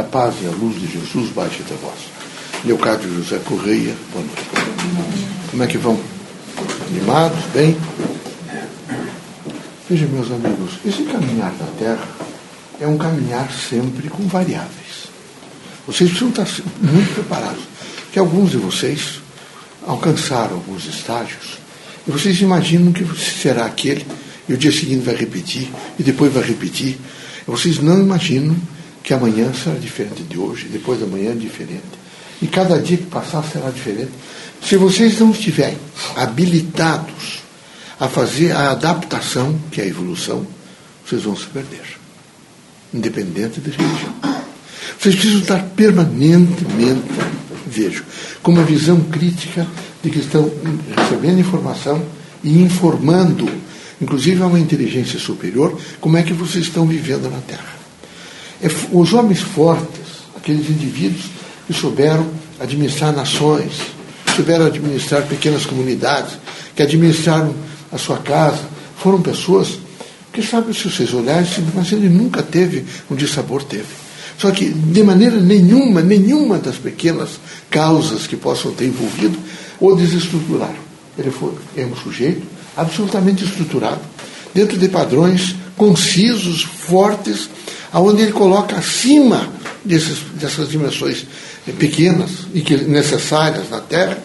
A paz e a luz de Jesus baixe até vós. Leocádio José Correia, boa noite. Como é que vão? Animados? Bem? Vejam, meus amigos, esse caminhar da Terra é um caminhar sempre com variáveis. Vocês precisam estar muito preparados, que alguns de vocês alcançaram alguns estágios e vocês imaginam que será aquele e o dia seguinte vai repetir e depois vai repetir. Vocês não imaginam que amanhã será diferente de hoje, depois da manhã diferente. E cada dia que passar será diferente. Se vocês não estiverem habilitados a fazer a adaptação, que é a evolução, vocês vão se perder. Independente de religião. Vocês precisam estar permanentemente, vejo, com uma visão crítica de que estão recebendo informação e informando, inclusive a uma inteligência superior, como é que vocês estão vivendo na Terra. É, os homens fortes, aqueles indivíduos que souberam administrar nações, souberam administrar pequenas comunidades, que administraram a sua casa, foram pessoas que, sabe, se vocês olharem, mas ele nunca teve um dissabor, teve. Só que, de maneira nenhuma, nenhuma das pequenas causas que possam ter envolvido o desestruturaram. Ele foi, é um sujeito absolutamente estruturado, dentro de padrões concisos, fortes, aonde ele coloca acima desses, dessas dimensões pequenas e que necessárias na Terra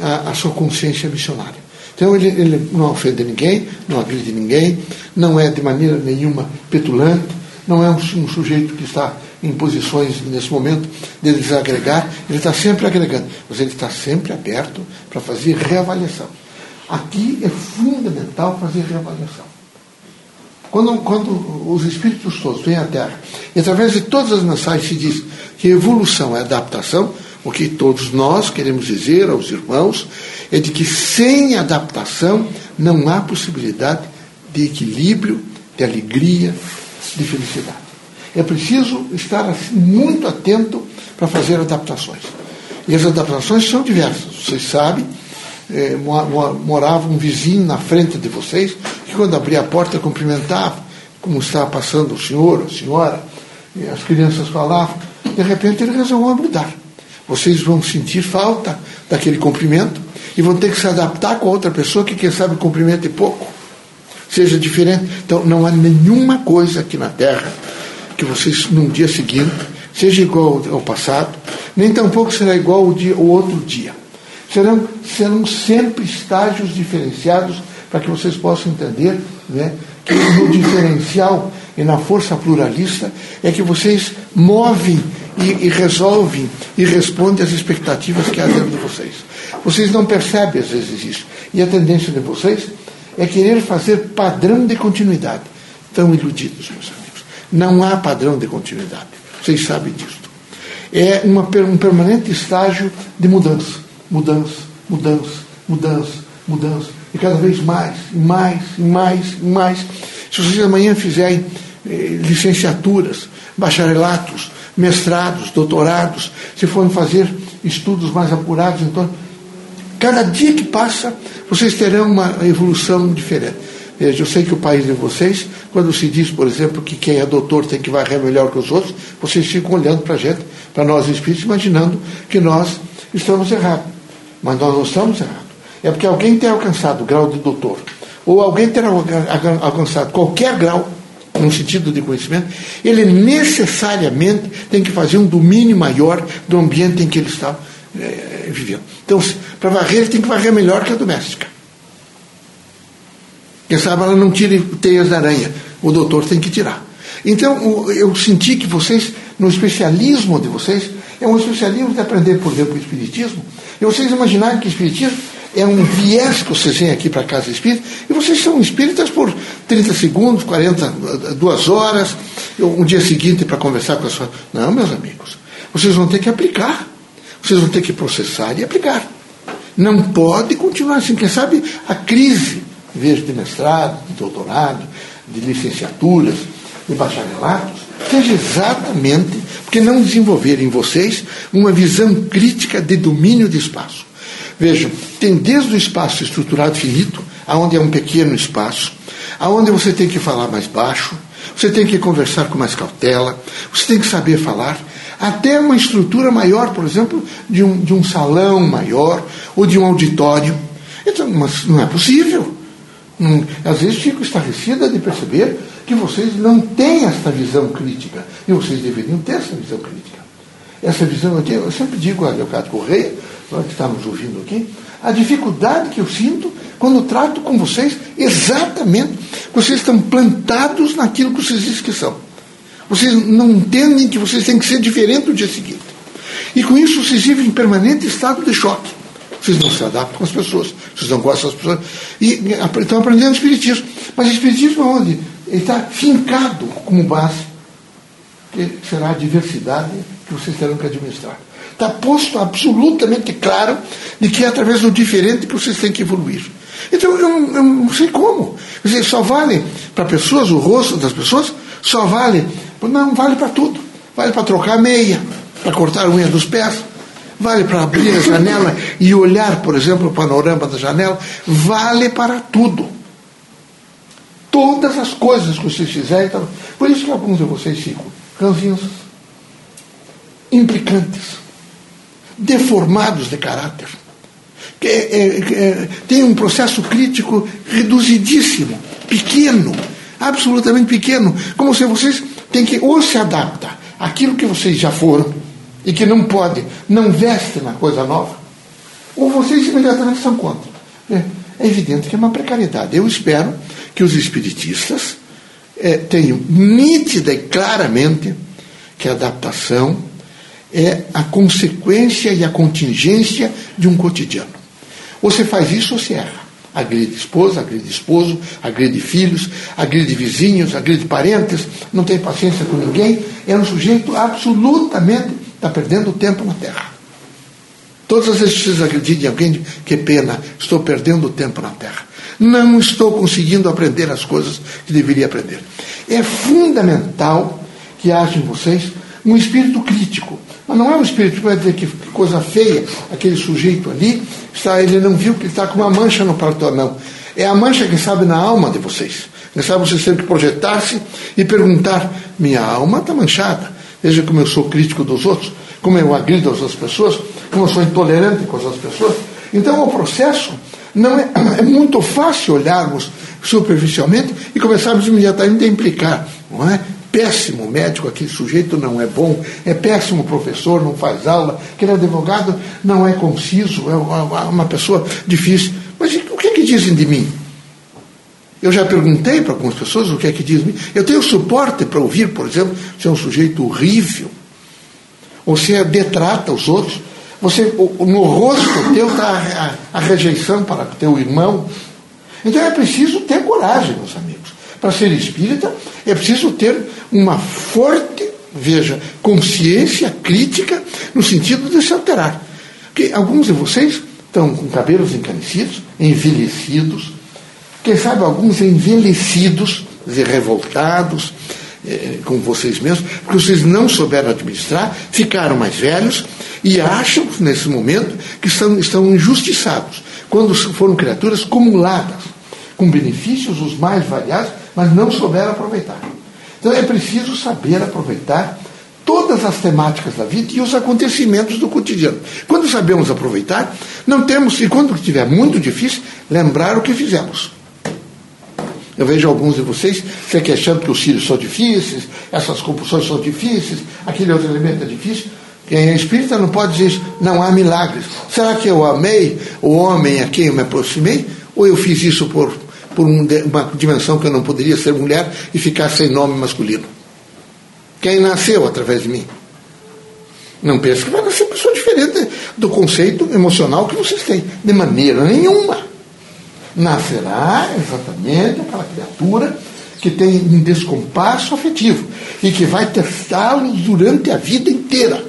a, a sua consciência missionária. Então ele, ele, não ofende ninguém, não agride ninguém, não é de maneira nenhuma petulante, não é um, um sujeito que está em posições nesse momento de desagregar, ele está sempre agregando, mas ele está sempre aberto para fazer reavaliação. Aqui é fundamental fazer reavaliação. Quando, quando os espíritos todos vêm à Terra, e através de todas as mensagens se diz que evolução é adaptação, o que todos nós queremos dizer aos irmãos é de que sem adaptação não há possibilidade de equilíbrio, de alegria, de felicidade. É preciso estar assim, muito atento para fazer adaptações. E as adaptações são diversas. Vocês sabem, é, morava um vizinho na frente de vocês, quando abria a porta cumprimentava, como estava passando o senhor, a senhora, e as crianças falavam, de repente ele resolveu mudar. Vocês vão sentir falta daquele cumprimento e vão ter que se adaptar com a outra pessoa que, quem sabe, cumprimente pouco. Seja diferente. Então, não há nenhuma coisa aqui na Terra que vocês, num dia seguinte, seja igual ao passado, nem tampouco será igual ao, dia, outro dia. Serão, serão sempre estágios diferenciados para que vocês possam entender né, que no diferencial e na força pluralista é que vocês movem e, e resolvem e respondem às expectativas que há dentro de vocês. Vocês não percebem às vezes isso. E a tendência de vocês é querer fazer padrão de continuidade. Estão iludidos, meus amigos. Não há padrão de continuidade. Vocês sabem disso. É uma, um permanente estágio de mudança. Mudança, mudança, mudança, mudança. E cada vez mais, mais, mais, mais. Se vocês amanhã fizerem eh, licenciaturas, bacharelatos, mestrados, doutorados, se forem fazer estudos mais apurados, então, cada dia que passa, vocês terão uma evolução diferente. Veja, eu sei que o país de vocês, quando se diz, por exemplo, que quem é doutor tem que varrer melhor que os outros, vocês ficam olhando para a gente, para nós espíritos, imaginando que nós estamos errados. Mas nós não estamos errados. É porque alguém tem alcançado o grau de doutor, ou alguém terá alcançado qualquer grau no sentido de conhecimento, ele necessariamente tem que fazer um domínio maior do ambiente em que ele está é, vivendo. Então, para varrer, ele tem que varrer melhor que a doméstica. Quem sabe ela não tire teias da aranha, o doutor tem que tirar. Então, eu senti que vocês, no especialismo de vocês, é um especialismo de aprender, por exemplo, o Espiritismo, e vocês imaginarem que o Espiritismo é um viés que vocês vêm aqui para a Casa Espírita, e vocês são espíritas por 30 segundos, 40, duas horas, um dia seguinte para conversar com a sua. Não, meus amigos. Vocês vão ter que aplicar. Vocês vão ter que processar e aplicar. Não pode continuar assim. Quem sabe a crise, em vez de mestrado, de doutorado, de licenciaturas, de bacharelatos, seja exatamente porque não desenvolverem em vocês uma visão crítica de domínio de espaço. Vejam, tem desde o espaço estruturado finito, aonde é um pequeno espaço, aonde você tem que falar mais baixo, você tem que conversar com mais cautela, você tem que saber falar, até uma estrutura maior, por exemplo, de um, de um salão maior ou de um auditório. Então, mas não é possível. às vezes fico estarrecida de perceber que vocês não têm essa visão crítica. E vocês deveriam ter essa visão crítica. Essa visão, eu sempre digo a Leocádio Correia, que está nos ouvindo aqui, a dificuldade que eu sinto quando trato com vocês exatamente, vocês estão plantados naquilo que vocês dizem que são. Vocês não entendem que vocês têm que ser diferentes do dia seguinte. E com isso vocês vivem em permanente estado de choque. Vocês não se adaptam com as pessoas, vocês não gostam das pessoas. E estão aprendendo Espiritismo. Mas Espiritismo é onde? Ele está fincado como base, que será a diversidade que vocês terão que administrar. Está posto absolutamente claro de que é através do diferente que vocês têm que evoluir. Então, eu, eu não sei como. Dizer, só vale para pessoas, o rosto das pessoas, só vale. Não, vale para tudo. Vale para trocar meia, para cortar a unha dos pés, vale para abrir a janela e olhar, por exemplo, o panorama da janela, vale para tudo. Todas as coisas que vocês fizerem. Então, por isso que alguns de vocês ficam ranzinhos, implicantes deformados de caráter. Que, é, é, tem um processo crítico reduzidíssimo, pequeno, absolutamente pequeno, como se vocês têm que ou se adaptar àquilo que vocês já foram e que não pode, não veste na coisa nova, ou vocês imediatamente são contra. É, é evidente que é uma precariedade. Eu espero que os espiritistas é, tenham nítida e claramente que a adaptação é a consequência e a contingência de um cotidiano. Você faz isso ou se erra. Agride esposa, agride esposo, agride filhos, agride vizinhos, agride parentes, não tem paciência com ninguém, é um sujeito absolutamente está perdendo tempo na Terra. Todas as vezes que vocês acreditem em alguém, que pena, estou perdendo tempo na Terra. Não estou conseguindo aprender as coisas que deveria aprender. É fundamental que haja em vocês um espírito crítico, mas não é um espírito que vai dizer que coisa feia, aquele sujeito ali, está, ele não viu que ele está com uma mancha no paletó, não. É a mancha que sabe na alma de vocês. Quem sabe vocês têm que projetar-se e perguntar: minha alma está manchada. Veja como eu sou crítico dos outros, como eu agrido as outras pessoas, como eu sou intolerante com as pessoas. Então o processo não é, é muito fácil olharmos superficialmente e começarmos imediatamente a implicar, não é? Péssimo médico, aquele sujeito não é bom, é péssimo professor, não faz aula, aquele advogado não é conciso, é uma pessoa difícil. Mas o que é que dizem de mim? Eu já perguntei para algumas pessoas o que é que dizem de mim. Eu tenho suporte para ouvir, por exemplo, se é um sujeito horrível, ou se é detrata os outros. Você, no rosto teu está a, a rejeição para teu irmão. Então é preciso ter coragem, meus amigos. Para ser espírita, é preciso ter uma forte, veja, consciência crítica no sentido de se alterar. Porque alguns de vocês estão com cabelos encanecidos, envelhecidos, quem sabe alguns envelhecidos, dizer, revoltados eh, com vocês mesmos, porque vocês não souberam administrar, ficaram mais velhos e acham, nesse momento, que estão, estão injustiçados, quando foram criaturas acumuladas, com benefícios os mais variados, mas não souberam aproveitar. Então é preciso saber aproveitar todas as temáticas da vida e os acontecimentos do cotidiano. Quando sabemos aproveitar, não temos, e quando estiver muito difícil, lembrar o que fizemos. Eu vejo alguns de vocês se queixando que os filhos são difíceis, essas compulsões são difíceis, aquele outro elemento é difícil. Quem é espírita não pode dizer não há milagres. Será que eu amei o homem a quem eu me aproximei? Ou eu fiz isso por por uma dimensão que eu não poderia ser mulher e ficar sem nome masculino. Quem nasceu através de mim? Não pense que vai nascer pessoa diferente do conceito emocional que vocês têm. De maneira nenhuma. Nascerá exatamente aquela criatura que tem um descompasso afetivo e que vai testá-los durante a vida inteira.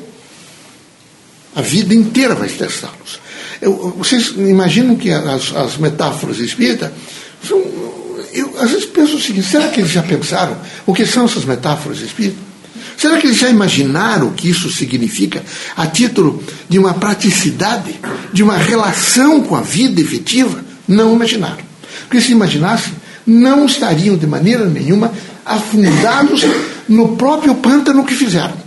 A vida inteira vai testá-los. Vocês imaginam que as, as metáforas espíritas são, eu às vezes penso o seguinte: será que eles já pensaram o que são essas metáforas espíritas? Será que eles já imaginaram o que isso significa a título de uma praticidade, de uma relação com a vida efetiva? Não imaginaram. Porque se imaginassem, não estariam de maneira nenhuma afundados no próprio pântano que fizeram.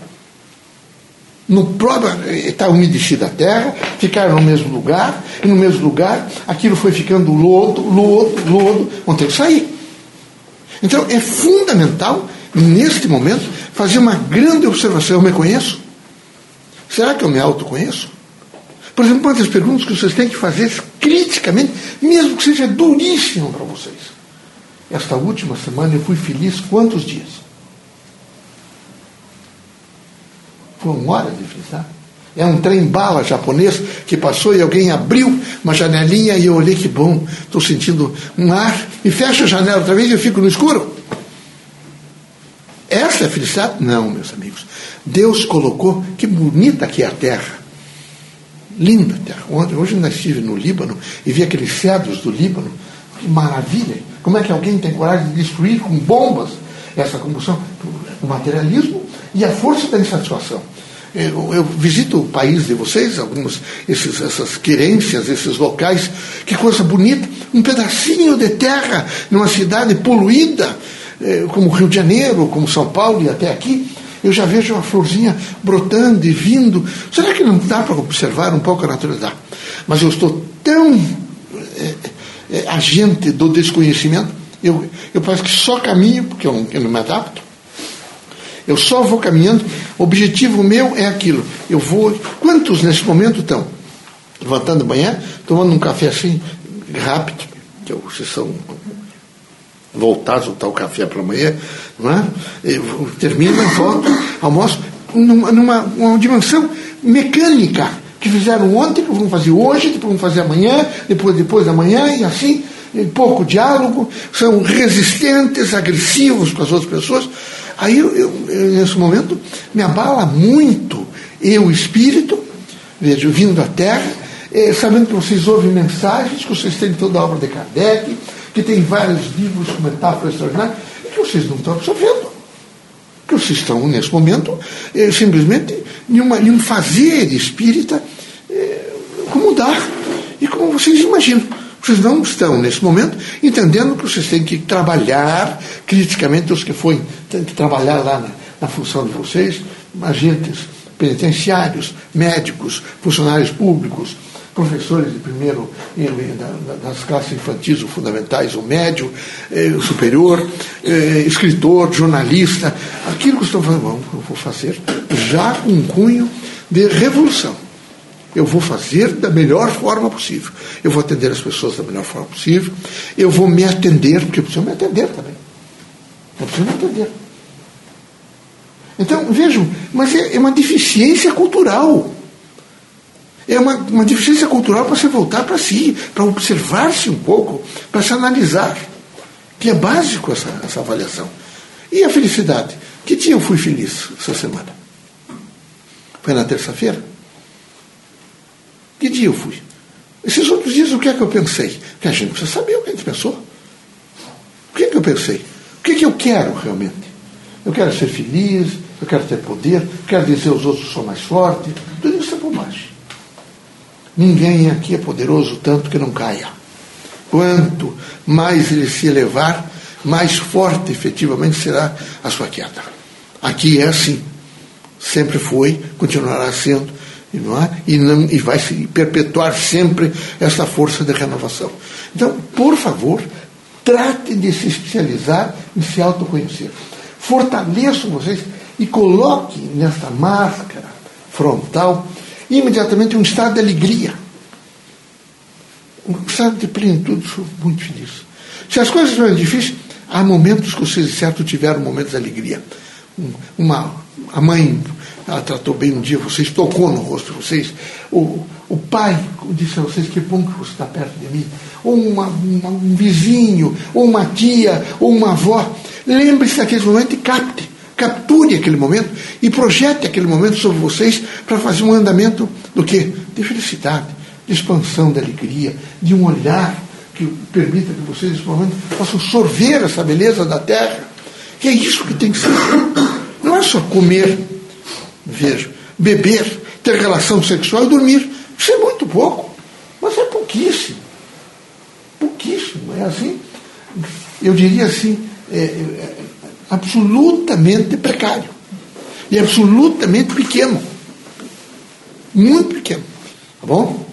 No próprio está umedecida a terra, ficaram no mesmo lugar, e no mesmo lugar aquilo foi ficando lodo, lodo, lodo, vão ter que sair. Então é fundamental, neste momento, fazer uma grande observação. Eu me conheço? Será que eu me autoconheço? Por exemplo, uma das perguntas que vocês têm que fazer criticamente, mesmo que seja duríssimo para vocês. Esta última semana eu fui feliz quantos dias? Foram horas de felicidade. É um trem-bala japonês que passou e alguém abriu uma janelinha e eu olhei que bom, estou sentindo um ar, e fecha a janela outra vez e eu fico no escuro. Essa é a felicidade? Não, meus amigos. Deus colocou, que bonita que é a terra. Linda terra. Ontem, hoje eu estive no Líbano e vi aqueles cedros do Líbano. Que maravilha! Como é que alguém tem coragem de destruir com bombas essa combustão? O materialismo e a força da insatisfação. Eu, eu, visito o país de vocês, algumas esses, essas querências, esses locais, que coisa bonita, um pedacinho de terra numa cidade poluída, eh, como Rio de Janeiro, como São Paulo e até aqui, eu já vejo uma florzinha brotando e vindo. Será que não dá para observar um pouco a natureza? Mas eu estou tão é, é, agente do desconhecimento, eu, eu parece que só caminho, porque eu não me adapto. Eu só vou caminhando. O objetivo meu é aquilo. Eu vou. Quantos nesse momento estão? Levantando de manhã, tomando um café assim, rápido, que vocês são voltados a o café para amanhã, não é? termina, volta, almoço, numa, numa uma dimensão mecânica que fizeram ontem, que vão fazer hoje, depois vão fazer amanhã, depois, depois da manhã, e assim, pouco diálogo, são resistentes, agressivos com as outras pessoas. Aí, eu, eu, nesse momento, me abala muito eu, espírito, vejo, vindo da Terra, eh, sabendo que vocês ouvem mensagens, que vocês têm toda a obra de Kardec, que tem vários livros com metáforas extraordinárias, que vocês não estão absorvendo. Que vocês estão, nesse momento, eh, simplesmente em, uma, em um fazer espírita eh, como dar e como vocês imaginam. Vocês não estão, nesse momento, entendendo que vocês têm que trabalhar criticamente os que foi, têm que trabalhar lá na, na função de vocês, agentes penitenciários, médicos, funcionários públicos, professores de primeiro das classes infantis ou fundamentais, o médio, eh, o superior, eh, escritor, jornalista, aquilo que estou falando, vou fazer já com um cunho de revolução. Eu vou fazer da melhor forma possível. Eu vou atender as pessoas da melhor forma possível. Eu vou me atender, porque eu preciso me atender também. Eu preciso me atender. Então, vejam, mas é, é uma deficiência cultural. É uma, uma deficiência cultural para você voltar para si, para observar-se um pouco, para se analisar. Que é básico essa, essa avaliação. E a felicidade? Que dia eu fui feliz essa semana? Foi na terça-feira? Que dia eu fui? Esses outros dias, o que é que eu pensei? Que a gente precisa saber o que a gente pensou. O que é que eu pensei? O que é que eu quero realmente? Eu quero ser feliz, eu quero ter poder, quero dizer aos outros que sou mais forte. Tudo isso é bobagem. Ninguém aqui é poderoso tanto que não caia. Quanto mais ele se elevar, mais forte efetivamente será a sua queda. Aqui é assim. Sempre foi, continuará sendo, não é? e, não, e vai se perpetuar sempre essa força de renovação. Então, por favor, trate de se especializar em se autoconhecer. Fortaleçam vocês e coloque nesta máscara frontal imediatamente um estado de alegria. Um estado de plenitude, sou muito feliz. Se as coisas forem difíceis, há momentos que vocês, certo, tiveram momentos de alegria. Uma, a mãe, ela tratou bem um dia vocês, tocou no rosto de vocês. O, o pai disse a vocês que bom que você está perto de mim. Ou uma, uma, um vizinho, ou uma tia, ou uma avó. Lembre-se daquele momento e capte capture aquele momento e projete aquele momento sobre vocês para fazer um andamento do que? De felicidade, de expansão, de alegria, de um olhar que permita que vocês, nesse momento, possam sorver essa beleza da terra. Que é isso que tem que ser. É só comer, veja, beber, ter relação sexual e dormir. Isso é muito pouco, mas é pouquíssimo. Pouquíssimo. É assim, eu diria assim, é, é, absolutamente precário e absolutamente pequeno. Muito pequeno. Tá bom?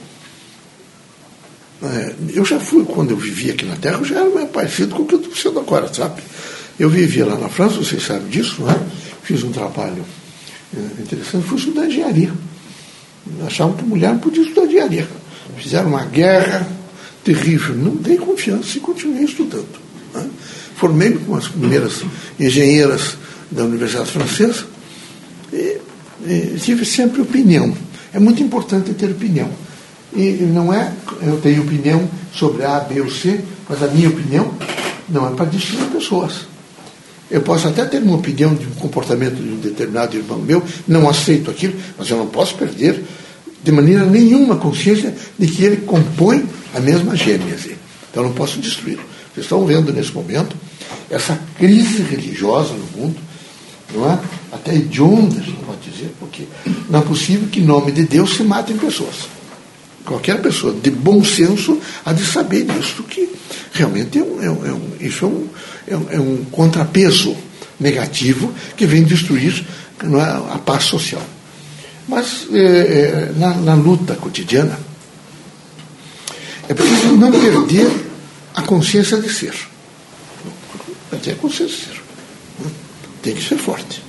É, eu já fui, quando eu vivia aqui na Terra, eu já era parecido com o que eu estou sendo agora, sabe? Eu vivia lá na França, vocês sabem disso, não é? Fiz um trabalho é, interessante, fui estudar engenharia. Achavam que mulher não podia estudar engenharia. Fizeram uma guerra terrível. Não dei confiança e continuei estudando. Né? Formei-me com as primeiras engenheiras da Universidade Francesa e, e tive sempre opinião. É muito importante ter opinião. E não é, eu tenho opinião sobre A, B ou C, mas a minha opinião não é para destruir pessoas. Eu posso até ter uma opinião de um comportamento de um determinado irmão meu, não aceito aquilo, mas eu não posso perder de maneira nenhuma consciência de que ele compõe a mesma gênese. Então eu não posso destruí-lo. Vocês estão vendo nesse momento essa crise religiosa no mundo, não é? Até hedionda, gente pode dizer, porque não é possível que, em nome de Deus, se matem pessoas. Qualquer pessoa de bom senso há de saber disso, que realmente é um, é um, é um isso é um, é um, é contrapeso negativo que vem destruir é, a paz social. Mas é, na, na, luta cotidiana, é preciso não perder a consciência de ser. Perder a consciência de ser. Tem que ser forte.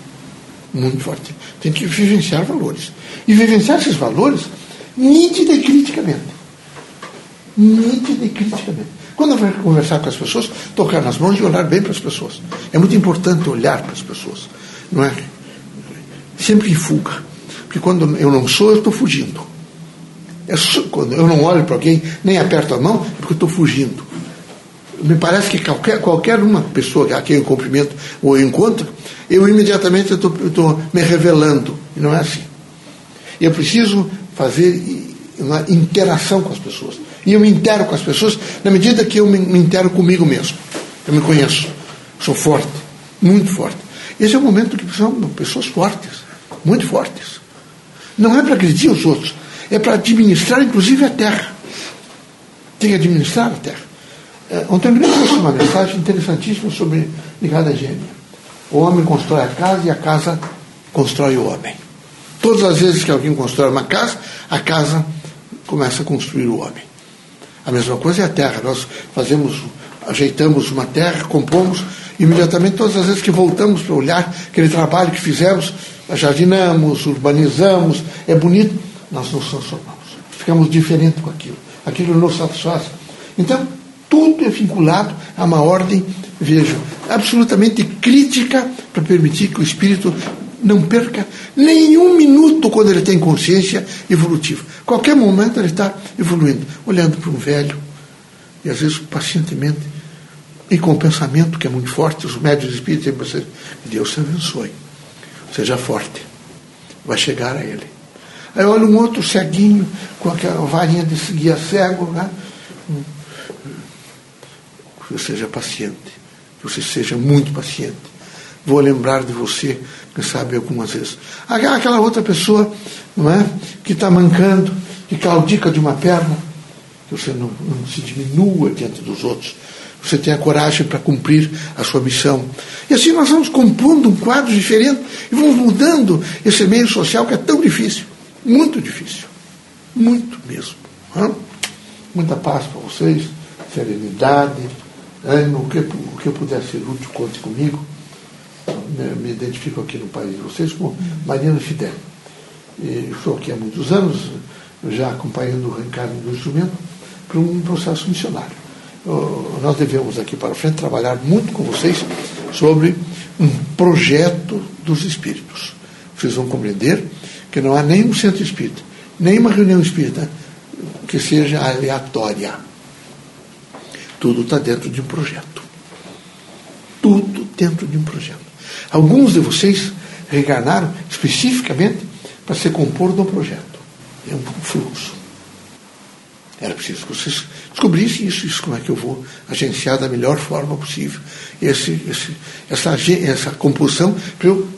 Muito forte. Tem que vivenciar valores. E vivenciar esses valores nítida e criticamente. Nítida e criticamente. Quando eu conversar com as pessoas, tocar nas mãos e olhar bem para as pessoas. É muito importante olhar para as pessoas. Não é? Sempre em fuga. Porque quando eu não sou, eu estou fugindo. É só, quando eu não olho para alguém, nem aperto a mão, é porque eu estou fugindo. Me parece que qualquer, qualquer uma pessoa a quem eu cumprimento ou eu encontro, eu imediatamente estou me revelando. E não é assim. Eu preciso fazer uma interação com as pessoas. E eu me intero com as pessoas na medida que eu me, me intero comigo mesmo. Eu me conheço. Sou forte, muito forte. Esse é o momento que são pessoas fortes, muito fortes. Não é para agredir os outros, é para administrar, inclusive, a terra. Tem que administrar a terra. É, ontem eu trouxe uma mensagem interessantíssima sobre ligada gêmea. O homem constrói a casa e a casa constrói o homem. Todas as vezes que alguém constrói uma casa, a casa começa a construir o homem. A mesma coisa é a terra. Nós fazemos, ajeitamos uma terra, compomos, imediatamente, todas as vezes que voltamos para olhar aquele trabalho que fizemos, jardinamos, urbanizamos, é bonito, nós nos transformamos. Ficamos diferentes com aquilo. Aquilo nos satisfaz. Então, tudo é vinculado a uma ordem, vejo, absolutamente crítica para permitir que o espírito não perca nenhum minuto quando ele tem consciência evolutiva. Qualquer momento ele está evoluindo, olhando para um velho, e às vezes pacientemente, e com um pensamento que é muito forte, os médios espíritos dizem para você, Deus te abençoe, seja forte, vai chegar a ele. Aí olha um outro ceguinho, com aquela varinha de guia cego, né? que você seja paciente, que você seja muito paciente. Vou lembrar de você quem sabe algumas vezes. Aquela outra pessoa, não é? Que está mancando, que claudica de uma perna, que você não, não se diminua diante dos outros. Você tem a coragem para cumprir a sua missão. E assim nós vamos compondo um quadro diferente e vamos mudando esse meio social que é tão difícil. Muito difícil. Muito mesmo. Muita paz para vocês, serenidade, ânimo, o que, o que puder ser útil, conte comigo me, me identifico aqui no país de vocês como Mariano Fidel. E estou aqui há muitos anos, já acompanhando o reencarno do instrumento, para um processo missionário. Nós devemos aqui para frente trabalhar muito com vocês sobre um projeto dos espíritos. Vocês vão compreender que não há nenhum centro espírita, nenhuma reunião espírita que seja aleatória. Tudo está dentro de um projeto. Tudo dentro de um projeto. Alguns de vocês reencarnaram especificamente para se compor de um projeto. É um fluxo. Era preciso que vocês descobrissem isso, isso como é que eu vou agenciar da melhor forma possível esse, esse, essa, essa composição para eu,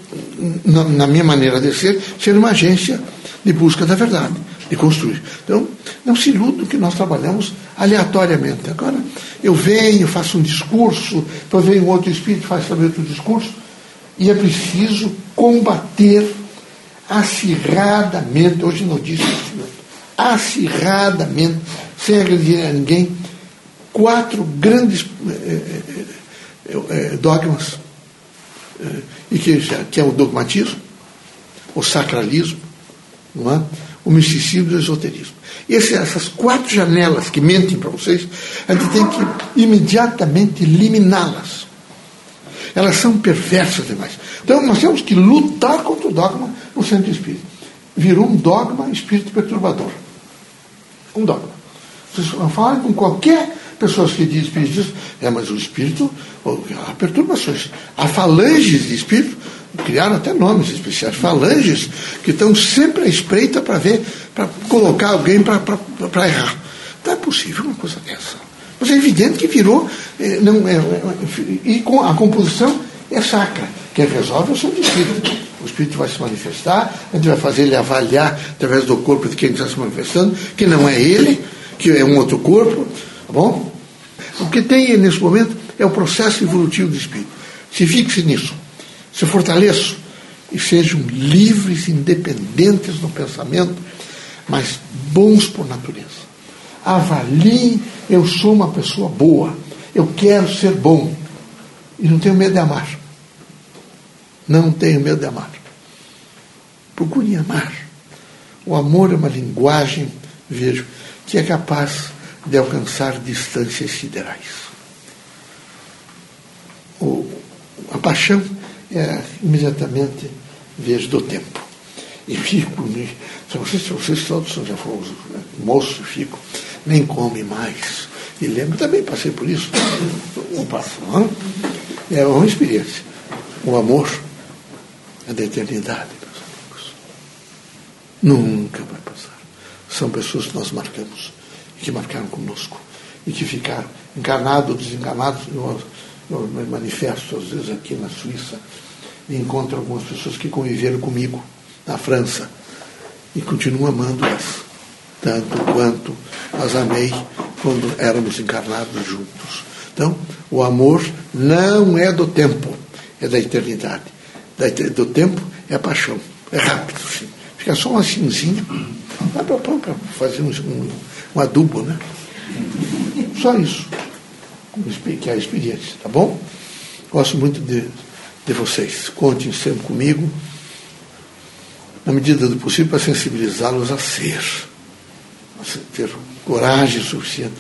na, na, minha maneira de ser, ser uma agência de busca da verdade, de construir. Então, não se iludam que nós trabalhamos aleatoriamente. Agora, eu venho, faço um discurso, depois vem um outro espírito, faz também outro discurso, e é preciso combater acirradamente, hoje não disse acirradamente, sem agredir a ninguém, quatro grandes eh, eh, eh, dogmas, e que, que é o dogmatismo, o sacralismo, não é? o misticismo e o esoterismo. Esse, essas quatro janelas que mentem para vocês, a gente tem que imediatamente eliminá-las. Elas são perversas demais. Então nós temos que lutar contra o dogma no centro espírita. Virou um dogma espírito perturbador. Um dogma. Vocês falam com qualquer pessoa que diz espiritismo, é, mas o espírito, há perturbações. Há falanges de espírito, criaram até nomes especiais, falanges, que estão sempre à espreita para ver, para colocar alguém para errar. Não é possível uma coisa dessa. Mas é evidente que virou, eh, não, é, é, e com a composição é sacra. Quem resolve é o seu espírito. O espírito vai se manifestar, a gente vai fazer ele avaliar através do corpo de quem está se manifestando, que não é ele, que é um outro corpo, tá bom? O que tem nesse momento é o processo evolutivo do espírito. Se fixe nisso, se fortaleçam e sejam livres, independentes no pensamento, mas bons por natureza. Avaliem, eu sou uma pessoa boa, eu quero ser bom e não tenho medo de amar. Não tenho medo de amar. Procure amar. O amor é uma linguagem, vejo, que é capaz de alcançar distâncias siderais. O, a paixão é imediatamente vejo do tempo. E fico, se vocês, se vocês todos já foram moço, fico, nem come mais. E lembro, também passei por isso. Opa, é uma experiência. O amor é da eternidade, meus amigos. Nunca vai passar. São pessoas que nós marcamos e que marcaram conosco e que ficaram encarnados ou desencarnados. Eu, eu me manifesto, às vezes, aqui na Suíça e encontro algumas pessoas que conviveram comigo na França e continuo amando-as, tanto quanto as amei quando éramos encarnados juntos. Então, o amor não é do tempo, é da eternidade. Do tempo é paixão, é rápido, sim. Fica só um assimzinho, dá para fazer um, um, adubo, né? Só isso, que é a experiência, tá bom? Gosto muito de, de vocês. Contem sempre comigo, na medida do possível, para sensibilizá-los a ser, ter coragem suficiente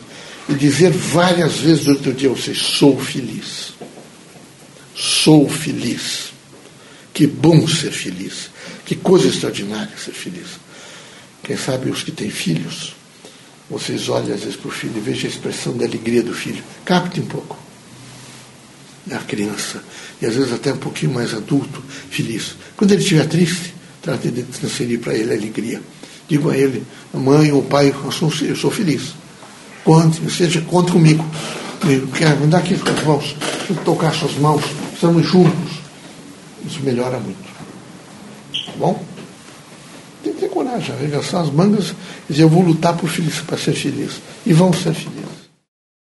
e dizer várias vezes durante o dia a vocês: sou feliz. Sou feliz. Que bom ser feliz. Que coisa extraordinária ser feliz. Quem sabe os que têm filhos vocês olham às vezes para o filho e vejam a expressão da alegria do filho. Capte um pouco. A criança. E às vezes até um pouquinho mais adulto, feliz. Quando ele estiver triste, trate de transferir para ele a alegria. Digo a ele, mãe ou pai, eu sou, eu sou feliz. Conte, seja, conte comigo. Me, quer, me dá aqui as mãos. Eu tocar suas mãos. Estamos juntos. Isso melhora muito. Tá bom? Tem que ter coragem, arregaçar as mangas e dizer, eu vou lutar para ser feliz. E vão ser felizes.